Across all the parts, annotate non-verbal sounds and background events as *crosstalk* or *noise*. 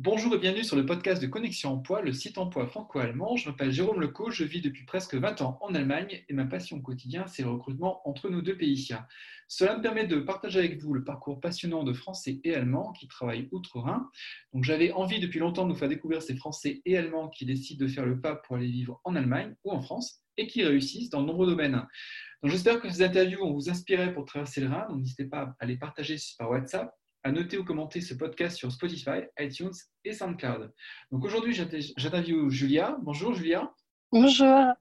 Bonjour et bienvenue sur le podcast de Connexion Emploi, le site emploi franco-allemand. Je m'appelle Jérôme Leco, je vis depuis presque 20 ans en Allemagne et ma passion au quotidien, c'est le recrutement entre nos deux pays. Cela me permet de partager avec vous le parcours passionnant de Français et Allemands qui travaillent outre-Rhin. Donc j'avais envie depuis longtemps de vous faire découvrir ces Français et Allemands qui décident de faire le pas pour aller vivre en Allemagne ou en France et qui réussissent dans de nombreux domaines. Donc j'espère que ces interviews vont vous inspirer pour traverser le Rhin. N'hésitez pas à les partager par WhatsApp à noter ou commenter ce podcast sur Spotify, iTunes et SoundCloud. Donc aujourd'hui, j'interviewe Julia. Bonjour Julia. Bonjour.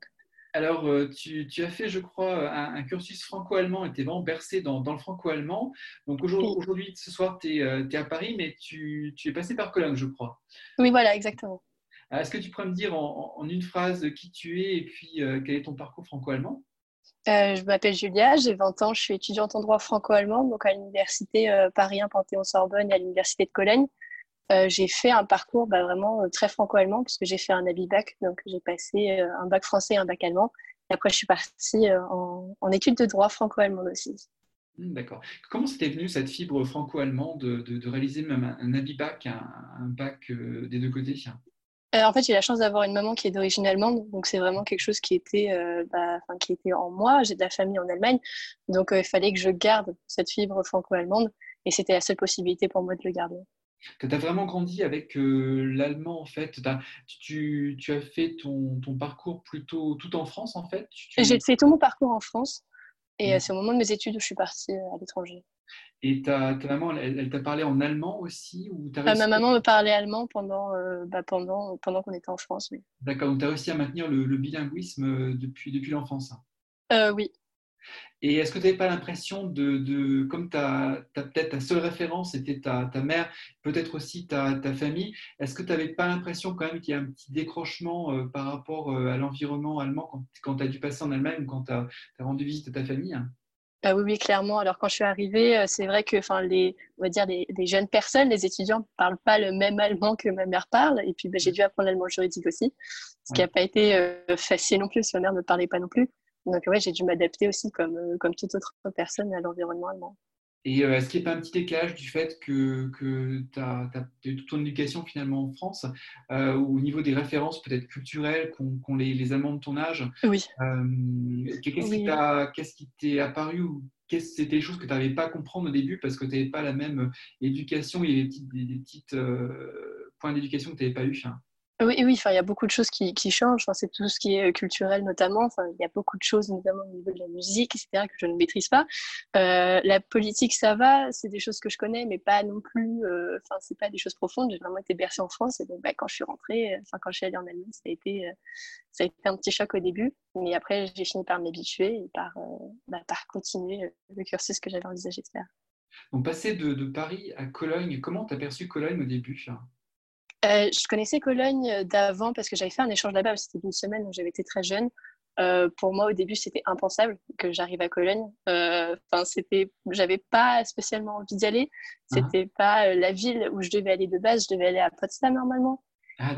Alors, euh, tu, as fait, je crois, un, cursus franco-allemand et tu es vraiment bercé dans, le franco-allemand. Donc aujourd'hui, ce soir, tu es, euh, à Paris, mais tu, es passé par Cologne, je crois. Oui, voilà, exactement. Est-ce que tu pourrais me dire en, une phrase qui tu es et puis euh, quel est ton parcours franco-allemand? Euh, je m'appelle Julia, j'ai 20 ans, je suis étudiante en droit franco-allemand, donc à l'université euh, Paris 1 Panthéon-Sorbonne et à l'université de Cologne. Euh, j'ai fait un parcours bah, vraiment très franco-allemand puisque j'ai fait un habit bac, donc j'ai passé un bac français et un bac allemand. Et après, je suis partie en, études de droit franco-allemand aussi. Hmm, d'accord. Comment c'était venu cette fibre franco-allemande de, réaliser même un, un habit bac, un, un bac des deux côtés? Euh, en fait, j'ai la chance d'avoir une maman qui est d'origine allemande, donc c'est vraiment quelque chose qui était, euh, bah, qui était en moi. J'ai de la famille en Allemagne, donc euh, il fallait que je garde cette fibre franco-allemande, et c'était la seule possibilité pour moi de le garder. Tu as vraiment grandi avec l'allemand en fait? Tu, tu, as fait ton, ton, parcours plutôt tout en France en fait? J'ai fait tout mon parcours en France et mmh. c'est au moment de mes études où je suis partie à l'étranger. Et ta, ta maman, elle, t'a parlé en allemand aussi ou as Ma maman me parlait allemand pendant, euh, bah pendant, pendant qu'on était en France, oui. D'accord, donc tu as réussi à maintenir le, bilinguisme euh, depuis, depuis l'enfance euh, Oui. Et est-ce que tu n'avais pas l'impression de, de, comme ta, peut-être ta seule référence était ta, ta mère, peut-être aussi ta, ta famille, est-ce que tu n'avais pas l'impression quand même qu'il y a un petit décrochement par rapport à l'environnement allemand quand, quand tu as dû passer en Allemagne ou quand tu as, as rendu visite à ta famille ah oui, oui, clairement. Alors quand je suis arrivée, euh, c'est vrai que, enfin, les, on va dire les, jeunes personnes, les étudiants, ne parlent pas le même allemand que ma mère parle. Et puis, bah, j'ai dû apprendre l'allemand juridique aussi, ce qui n'a pas été euh, facile non plus. Que ma mère ne parlait pas non plus. Donc ouais, j'ai dû m'adapter aussi comme, euh, comme toute autre personne à l'environnement allemand. Et euh, est-ce qu'il n'y a pas un petit décalage du fait que, que tu as, eu toute ton éducation finalement en France, euh, au niveau des références peut-être culturelles qu'ont les, les, Allemands de ton âge? Oui. Euh, qu'est-ce qui t'est apparu ou c'était des choses que tu n'avais pas à comprendre au début parce que tu n'avais pas la même éducation et des petits des, petites, points d'éducation que tu n'avais pas eu oui, oui, enfin, il y a beaucoup de choses qui, changent. Enfin, c'est tout ce qui est euh, culturel notamment. Enfin, il y a beaucoup de choses, notamment au niveau de la musique, etc., que je ne maîtrise pas. Euh, la politique, ça va. C'est des choses que je connais, mais pas non plus. Euh, enfin, c'est pas des choses profondes. J'ai vraiment été bercée en France. Et donc, bah, quand je suis rentrée, enfin, quand je suis allée en Allemagne, ça a été, ça a été un petit choc au début. Mais après, j'ai fini par m'habituer et par, bah, par continuer le cursus que j'avais envisagé de faire. Donc, passer de, Paris à Cologne, comment tu as perçu Cologne au début euh, je connaissais Cologne euh, d'avant parce que j'avais fait un échange là-bas, c'était une semaine, donc j'avais été très jeune. Euh, pour moi, au début, c'était impensable que j'arrive à Cologne. Enfin, c'était, j'avais pas spécialement envie d'y aller. Uh-huh. C'était pas la ville où je devais aller de base. Je devais aller à Potsdam normalement. Ah,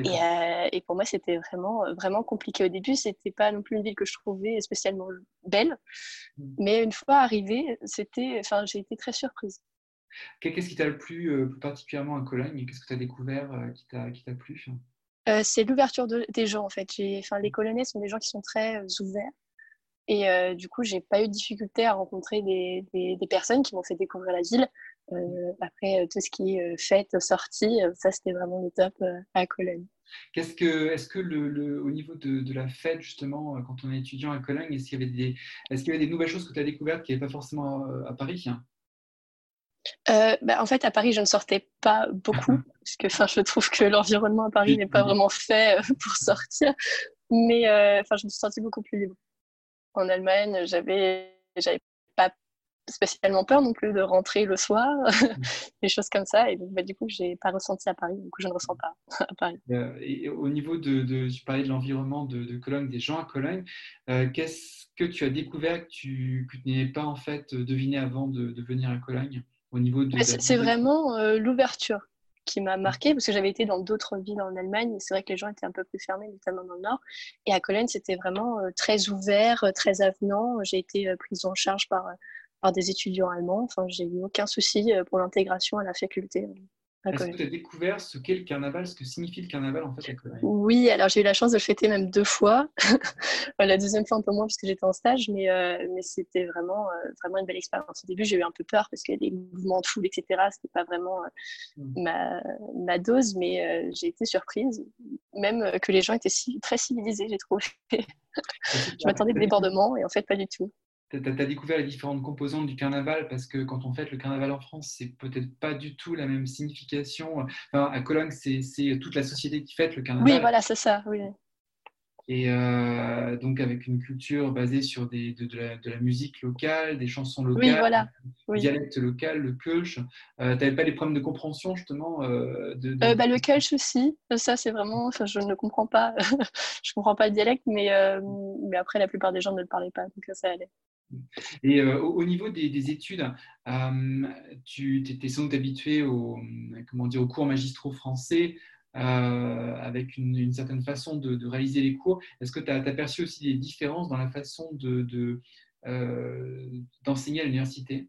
et, et, pour moi, c'était vraiment, vraiment compliqué au début. C'était pas non plus une ville que je trouvais spécialement belle. Mm. Mais une fois arrivée, c'était, enfin, j'ai été très surprise. Qu'est-ce qui t'a le plus, euh, plus particulièrement à Cologne Qu'est-ce que tu as découvert euh, qui t'a plu euh, C'est l'ouverture des gens en fait. Enfin, les Colonnais sont des gens qui sont très ouverts. Et du coup, j'ai pas eu de difficulté à rencontrer des, des, personnes qui m'ont fait découvrir la ville. après, tout ce qui est fête, sortie, ça c'était vraiment le top à Cologne. Qu'est-ce que, est-ce que le, le, au niveau de, de, la fête, justement, quand on est étudiant à Cologne, est-ce qu'il y avait des, est-ce qu'il y avait des nouvelles choses que tu as découvertes qui n'avaient pas forcément à, Paris? Euh, bah, en fait, à Paris, je ne sortais pas beaucoup, parce que je trouve que l'environnement à Paris n'est pas vraiment fait euh, pour sortir. Mais euh, je me suis sentie beaucoup plus libre. En Allemagne, j'avais, pas spécialement peur non plus de rentrer le soir, *laughs* des choses comme ça. Et donc, bah, du coup, je n'ai pas ressenti à Paris. Du coup, je ne ressens pas *laughs* à Paris. Et au niveau de, de tu parlais de l'environnement de, de, Cologne, des gens à Cologne, qu'est-ce que tu as découvert que tu, que tu n'avais pas en fait deviné avant de, de venir à Cologne? Niveau C'est vraiment euh, l'ouverture qui m'a marqué parce que j'avais été dans d'autres villes en Allemagne et c'est vrai que les gens étaient un peu plus fermés, notamment dans le nord. Et à Cologne, c'était vraiment euh, très ouvert, euh, très avenant. J'ai été prise en charge par, par des étudiants allemands. Enfin, j'ai eu aucun souci pour l'intégration à la faculté. Est-ce que tu as découvert ce qu'est le carnaval, ce que signifie le carnaval en fait à Cologne Oui, alors j'ai eu la chance de le fêter même deux fois. *laughs* la deuxième fois un peu moins parce que j'étais en stage, mais, euh, mais c'était vraiment, euh, vraiment une belle expérience. Au début, j'ai eu un peu peur parce qu'il y a des mouvements de foule, etc. C'était pas vraiment euh, mm. ma, ma, dose, mais j'ai été surprise. Même que les gens étaient si, très civilisés, j'ai trouvé. *laughs* Je m'attendais de débordements et en fait, pas du tout tu as, découvert les différentes composantes du carnaval parce que quand on fête le carnaval en France, c'est peut-être pas du tout la même signification. à Cologne, c'est toute la société qui fête le carnaval. Oui, voilà, c'est ça. Oui. Et euh, donc avec une culture basée sur des, de, la, musique locale, des chansons locales, oui, voilà. dialecte local, le kölsch. Euh, tu n'avais pas des problèmes de compréhension justement euh, de, bah, Le kölsch aussi, ça c'est vraiment, enfin, je ne comprends pas, *laughs* je comprends pas le dialecte, mais, mais après la plupart des gens ne le parlaient pas, donc ça allait. Et euh, au, niveau des, études, euh, tu étais sans doute habitué au, comment dire, aux cours magistraux français euh, avec une, certaine façon de, réaliser les cours. Est-ce que tu as, aperçu aussi des différences dans la façon d'enseigner de, à l'université?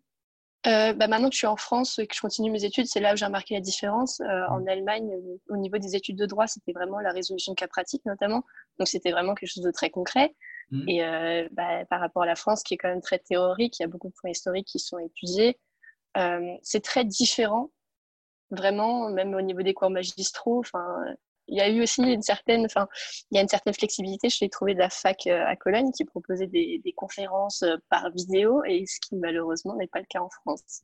Bah maintenant que je suis en France et que je continue mes études, c'est là où j'ai remarqué la différence. en Allemagne, au niveau des études de droit, c'était vraiment la résolution de cas pratiques notamment. Donc c'était vraiment quelque chose de très concret. Mmh. Et euh, bah, par rapport à la France, qui est quand même très théorique, il y a beaucoup de points historiques qui sont étudiés. Euh, c'est très différent, vraiment, même au niveau des cours magistraux. Enfin, il y a eu aussi une certaine, enfin, il y a une certaine flexibilité. Je l'ai trouvé de la fac euh, à Cologne qui proposait des, conférences euh, par vidéo et ce qui malheureusement n'est pas le cas en France.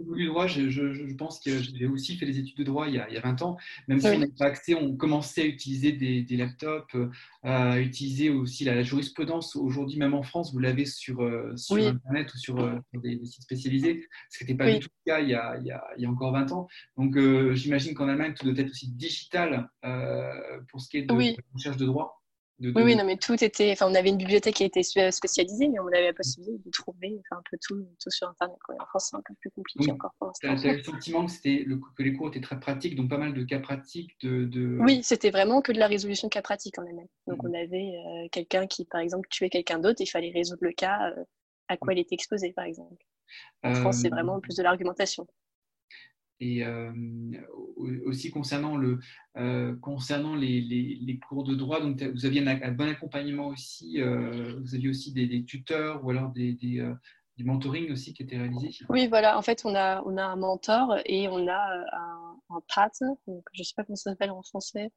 Niveau du droit, je, je, pense que j'ai aussi fait des études de droit il y a, il y a 20 ans. Même si on n'a pas accès, on commençait à utiliser des, des laptops, euh, à utiliser aussi la, jurisprudence. Aujourd'hui, même en France, vous l'avez sur, sur Internet ou sur, des, sites spécialisés, ce qui n'était pas du tout le cas il y a, il y a, il y a encore 20 ans. Donc, j'imagine qu'en Allemagne, tout doit être aussi digital pour ce qui est de, la recherche de droit Oui, oui, non, mais tout était. Enfin, on avait une bibliothèque qui était spécialisée, mais on avait la possibilité de trouver un peu tout, tout sur Internet. En France, c'est un peu plus compliqué encore pour l'instant. Tu as, le sentiment que, le, que les cours étaient très pratiques, donc pas mal de cas pratiques de, de... Oui, c'était vraiment que de la résolution de cas pratiques en même. Donc, mhm. on avait euh, quelqu'un qui, par exemple, tuait quelqu'un d'autre et il fallait résoudre le cas euh, à quoi il était exposé, par exemple. En France, c'est vraiment plus de l'argumentation. Et euh, aussi concernant, le, euh, concernant les, les, cours de droit, donc vous aviez un, bon accompagnement aussi, euh, vous aviez aussi des, tuteurs ou alors des, du mentoring aussi qui étaient réalisés Oui, voilà, en fait, on a, on a un mentor et on a un, un partner, donc, je ne sais pas comment ça s'appelle en français,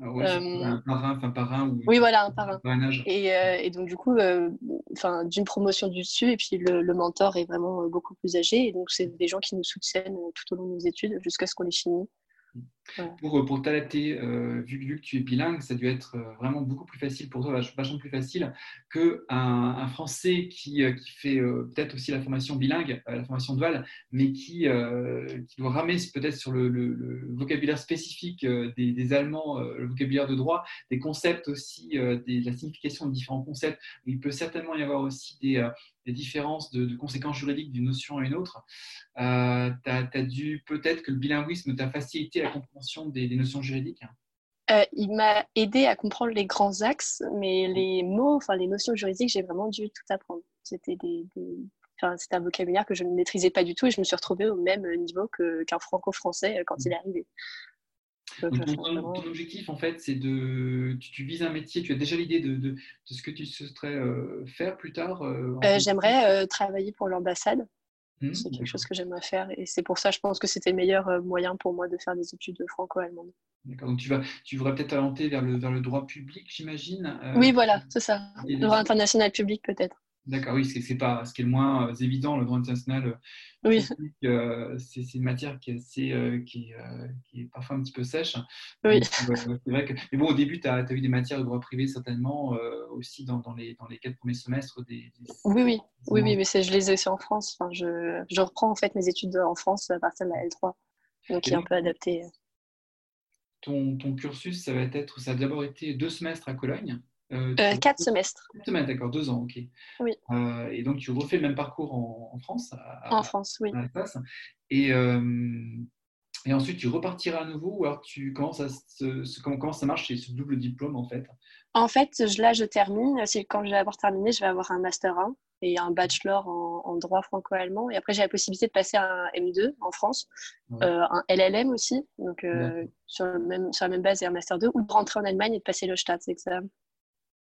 ah euh, un parrain, enfin parrain ou oui voilà un parrain. Et, euh, et, donc du coup, euh, enfin d'une promotion du dessus et puis le, le, mentor est vraiment beaucoup plus âgé et donc c'est des gens qui nous soutiennent tout au long de nos études jusqu'à ce qu'on les finisse. Pour, euh, pour t'adapter, euh, vu, que tu es bilingue, ça a dû être euh, vraiment beaucoup plus facile pour toi, vachement plus facile qu'un un Français qui, qui fait peut-être aussi la formation bilingue, la formation duale, mais qui, qui doit ramer peut-être sur le, vocabulaire spécifique des, Allemands, le vocabulaire de droit, des concepts aussi, des, la signification de différents concepts. Il peut certainement y avoir aussi des, des différences de, conséquences juridiques d'une notion à une autre. Euh, tu as, dû peut-être que le bilinguisme t'a facilité la compréhension des, notions juridiques euh, Il m'a aidé à comprendre les grands axes, mais les mots, enfin les notions juridiques, j'ai vraiment dû tout apprendre. C'était des, Enfin, un vocabulaire que je ne maîtrisais pas du tout et je me suis retrouvée au même niveau qu'un franco-français quand il est arrivé ton, objectif, en fait, c'est de. Tu, vises un métier, tu as déjà l'idée de, de, ce que tu souhaiterais euh, faire plus tard euh, euh, J'aimerais travailler pour l'ambassade. Mmh, c'est quelque chose que j'aimerais faire et c'est pour ça, je pense que c'était le meilleur moyen pour moi de faire des études franco-allemandes. D'accord, donc tu, vas, tu voudrais peut-être orienter vers le, vers le droit public, j'imagine Oui, voilà, c'est ça. Le droit international public, peut-être. D'accord, oui, c'est pas ce qui est le moins euh, évident, le droit international. Euh, oui. Euh, c'est une matière qui est, assez, qui, qui, est parfois un petit peu sèche. Oui. c'est vrai que, mais bon, au début, tu as, as, eu des matières de droit privé certainement aussi dans, dans, les, dans les quatre premiers semestres. Des, Oui, oui, oui, oui, mais je les ai aussi en France. Enfin, je, je, reprends en fait mes études en France à partir de la L3, donc qui est un peu adapté. Ton, ton, cursus, ça va être, ça a d'abord été deux semestres à Cologne. Euh, euh, quatre semestres. Quatre semestres, d'accord, deux ans, ok. Oui. Euh, et donc, tu refais le même parcours en, France En France, oui. et, et ensuite, tu repartiras à nouveau ou alors tu, comment, ça, comment, comment ça marche chez ce double diplôme en fait? En fait, là, je termine. Quand je vais avoir terminé, je vais avoir un Master 1 et un bachelor en, droit franco-allemand. Et après, j'ai la possibilité de passer un M2 en France, un LLM aussi, donc sur, le même, sur la même base et un Master 2, ou de rentrer en Allemagne et de passer le Staatsexamen.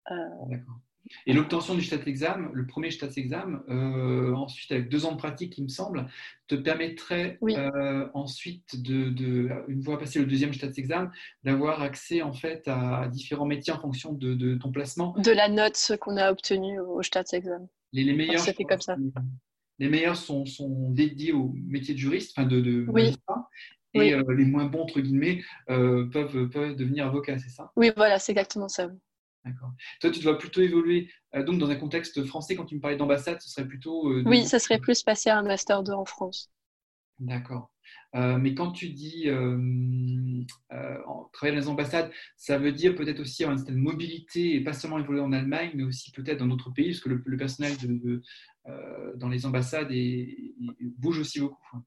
D'accord. Et l'obtention du Staatsexamen, le premier Staatsexamen, euh, ensuite avec deux ans de pratique, il me semble, te permettrait euh, ensuite, de, une fois passé le deuxième Staatsexamen, d'avoir accès en fait à, différents métiers en fonction de, ton placement. De la note qu'on a obtenue au Staatsexamen. Les, les meilleurs, ça fait comme ça. Les meilleurs sont, sont, dédiés au métier de juriste, enfin de, de magistrat, et euh, les moins bons, entre guillemets, peuvent, peuvent devenir avocats, c'est ça? Oui, voilà, c'est exactement ça. D'accord. Toi, tu dois plutôt évoluer euh, donc dans un contexte français. Quand tu me parlais d'ambassade, ce serait plutôt. Euh, oui, ça serait plus passer à un master 2 en France. D'accord. Euh, mais quand tu dis travailler dans les ambassades, ça veut dire peut-être aussi avoir une certaine mobilité et pas seulement évoluer en Allemagne, mais aussi peut-être dans d'autres pays, parce que le, personnel de, dans les ambassades bouge aussi beaucoup.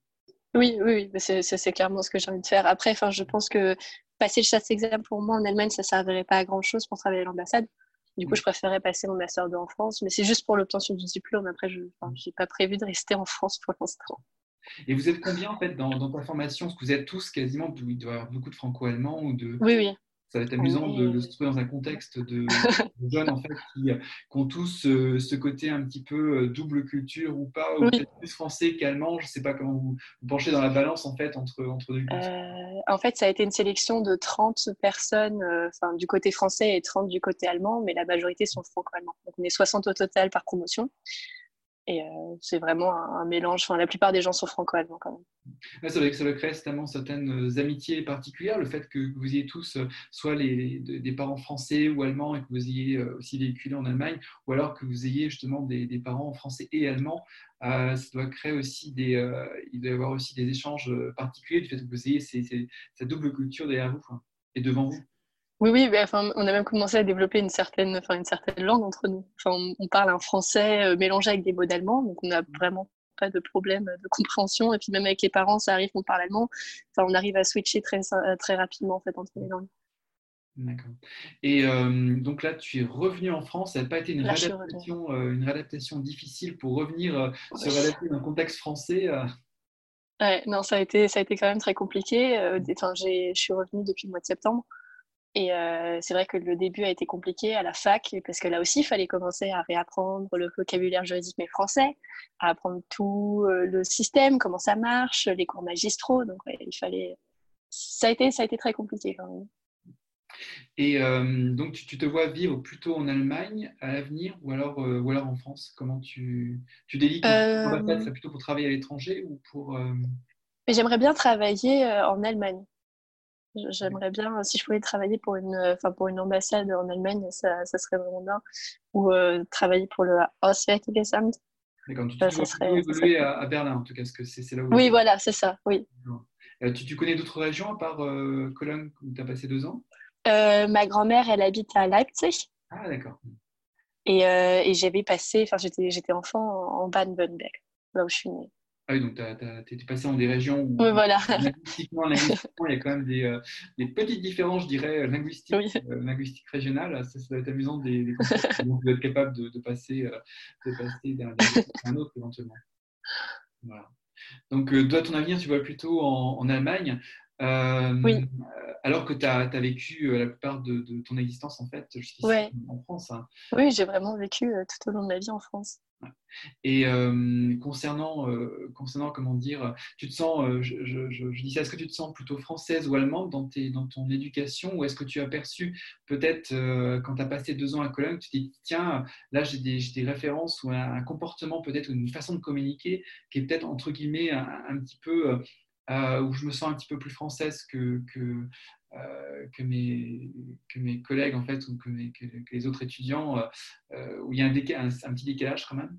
Oui, oui, oui. c'est clairement ce que j'ai envie de faire. Après, je pense que passer le chasse examen pour moi en Allemagne, ça ne servirait pas à grand chose pour travailler à l'ambassade. Du coup, je préférais passer mon master 2 en France, mais c'est juste pour l'obtention du diplôme. Après, je n'ai pas prévu de rester en France pour l'instant. Et vous êtes combien en fait dans, dans ta formation? Est-ce que vous êtes tous quasiment, il doit y avoir beaucoup de franco-allemands ou de... Oui, oui. Ça va être amusant de, se trouver dans un contexte de, *laughs* jeunes en fait, qui, ont tous euh, ce côté un petit peu euh, double culture ou pas, ou peut-être plus français qu'allemand. Je ne sais pas comment vous, penchez dans la balance en fait entre, entre deux euh, En fait, ça a été une sélection de 30 personnes enfin, du côté français et 30 du côté allemand, mais la majorité sont franco-allemands. Donc on est 60 au total par promotion. Et euh, c'est vraiment un, mélange. Enfin, la plupart des gens sont franco-allemands quand même. ça, va créer certainement certaines euh, amitiés particulières. Le fait que vous ayez tous euh, soit des parents français ou allemands et que vous ayez aussi véhiculé en Allemagne, ou alors que vous ayez justement des, des parents français et allemands, ça doit créer aussi des, il doit y avoir aussi des échanges particuliers du fait que vous ayez cette double culture derrière vous et devant vous. Oui, oui, enfin, on a même commencé à développer une certaine, enfin, une certaine langue entre nous. Enfin, on, parle un français euh, mélangé avec des mots d'allemand, donc on n'a vraiment pas de problème de compréhension. Et puis même avec les parents, ça arrive qu'on parle allemand. Enfin, on arrive à switcher très, très rapidement en fait, entre les langues. D'accord. Et euh, donc là, tu es revenu en France. Ça n'a pas été une, réadaptation, euh, une réadaptation difficile pour revenir se réadapter dans un contexte français Ouais, non, ça a, été, ça a été quand même très compliqué. Enfin, je suis revenue depuis le mois de septembre. Et euh, c'est vrai que le début a été compliqué à la fac, parce que là aussi, il fallait commencer à réapprendre le vocabulaire juridique mais français, à apprendre tout euh, le système, comment ça marche, les cours magistraux. Donc, il fallait. Ça a, été, ça a été très compliqué quand même. Et euh, donc, tu, te vois vivre plutôt en Allemagne à l'avenir ou alors, ou alors en France? Comment tu, tu délites serait plutôt pour travailler à l'étranger ou pour. J'aimerais bien travailler en Allemagne. J'aimerais bien, si je pouvais travailler pour une, enfin pour une ambassade en Allemagne, ça, ça serait vraiment bien. Ou euh, travailler pour le Auswärtige Amt. D'accord, tu, tu serait, évoluer à, Berlin en tout cas, parce que c'est là où. Oui, voilà, c'est ça, oui. Euh, tu, tu, connais d'autres régions à part euh, Cologne où tu as passé deux ans? Ma grand-mère, elle habite à Leipzig. Ah, d'accord. Et, et j'avais passé, enfin j'étais enfant en Baden-Württemberg, là où je suis née. Ah oui, donc tu es passé dans des régions où voilà. *laughs* linguistiquement, linguistiquement, il y a quand même des, euh, des petites différences, je dirais, linguistiques, euh, linguistiques régionales. Ça, ça, va être amusant des, *laughs* vous êtes capable de, de passer, euh, passer d'un à un autre éventuellement. Voilà. Donc, toi, ton avenir, tu vois plutôt en, en Allemagne. Oui. Alors que tu as, as, vécu la plupart de, de, ton existence en fait jusqu'ici en France. Hein. Oui, j'ai vraiment vécu tout au long de ma vie en France. Et euh, concernant, euh, concernant, comment dire, tu te sens, euh, je, je, je, disais, est-ce que tu te sens plutôt française ou allemande dans, tes, dans ton éducation? Ou est-ce que tu as perçu peut-être quand tu as passé deux ans à Cologne, tu t'es dit, tiens, là j'ai des, des, références ou un, comportement peut-être, une façon de communiquer qui est peut-être entre guillemets un, petit peu, où je me sens un petit peu plus française que, que, que, mes, que mes collègues en fait ou que, les autres étudiants où il y a un, un, petit décalage quand même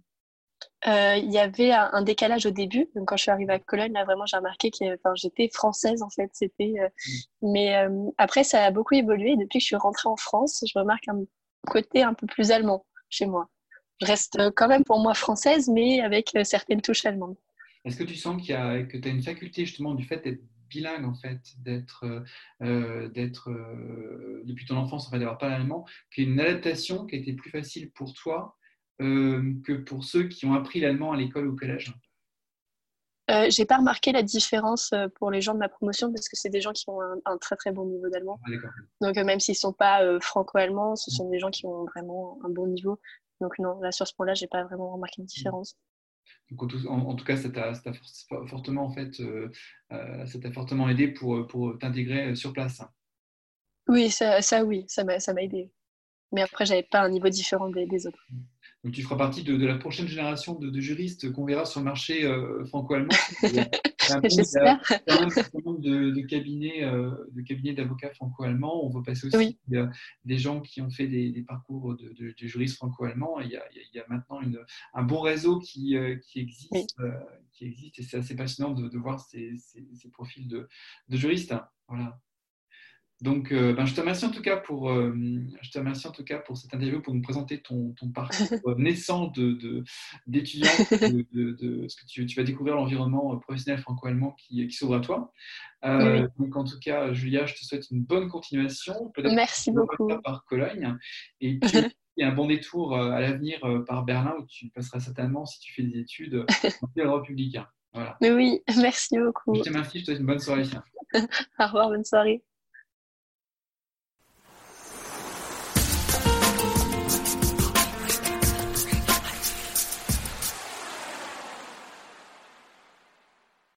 euh, il y avait un, décalage au début. Donc, quand je suis arrivée à Cologne, là, vraiment, j'ai remarqué que enfin, j'étais française, en fait. C'était, euh, mm. Mais euh, après, ça a beaucoup évolué. Depuis que je suis rentrée en France, je remarque un côté un peu plus allemand chez moi. Je reste quand même pour moi française, mais avec certaines touches allemandes. Est-ce que tu sens qu'il y a, que tu as une faculté, justement, du fait d'être bilingue, en fait, d'être, d'être depuis ton enfance, en fait, d'avoir pas l'allemand, qu'il y a une adaptation qui a été plus facile pour toi que pour ceux qui ont appris l'allemand à l'école ou au collège? Euh, j'ai pas remarqué la différence euh, pour les gens de ma promotion parce que c'est des gens qui ont un, très très bon niveau d'allemand. Ah, Donc euh, même s'ils sont pas franco-allemands, ce sont des gens qui ont vraiment un bon niveau. Donc non, là sur ce point-là, j'ai pas vraiment remarqué une différence. En, tout cas, ça t'a fortement en fait, ça t'a fortement aidé pour, pour t'intégrer sur place. Oui, ça, ça oui, ça m'a aidé. Mais après, j'avais pas un niveau différent des autres. Donc, tu feras partie de, la prochaine génération de, juristes qu'on verra sur le marché euh, franco-allemand. *laughs* J'espère. Il y a un certain nombre de, cabinets euh, de cabinets d'avocats franco-allemands. On va passer aussi des gens qui ont fait des, parcours de, juristes franco-allemands. Il, il, y a maintenant une, un bon réseau qui, euh, qui existe, qui existe et c'est assez passionnant de, voir ces, ces profils de, juristes. Voilà. Donc, euh, ben, je te remercie en tout cas pour, euh, je te remercie en tout cas pour cette interview, pour nous présenter ton, ton parcours *laughs* naissant de, d'étudiant, de, de, ce que tu, tu vas découvrir l'environnement professionnel franco-allemand qui, qui s'ouvre à toi. Euh, donc, en tout cas, Julia, je te souhaite une bonne continuation. Merci beaucoup. Par Cologne et puis *laughs* un bon détour à l'avenir par Berlin où tu passeras certainement si tu fais des études *laughs* en républicain. Voilà. Oui, merci beaucoup. Je te remercie, je te souhaite une bonne soirée. Au revoir, bonne soirée.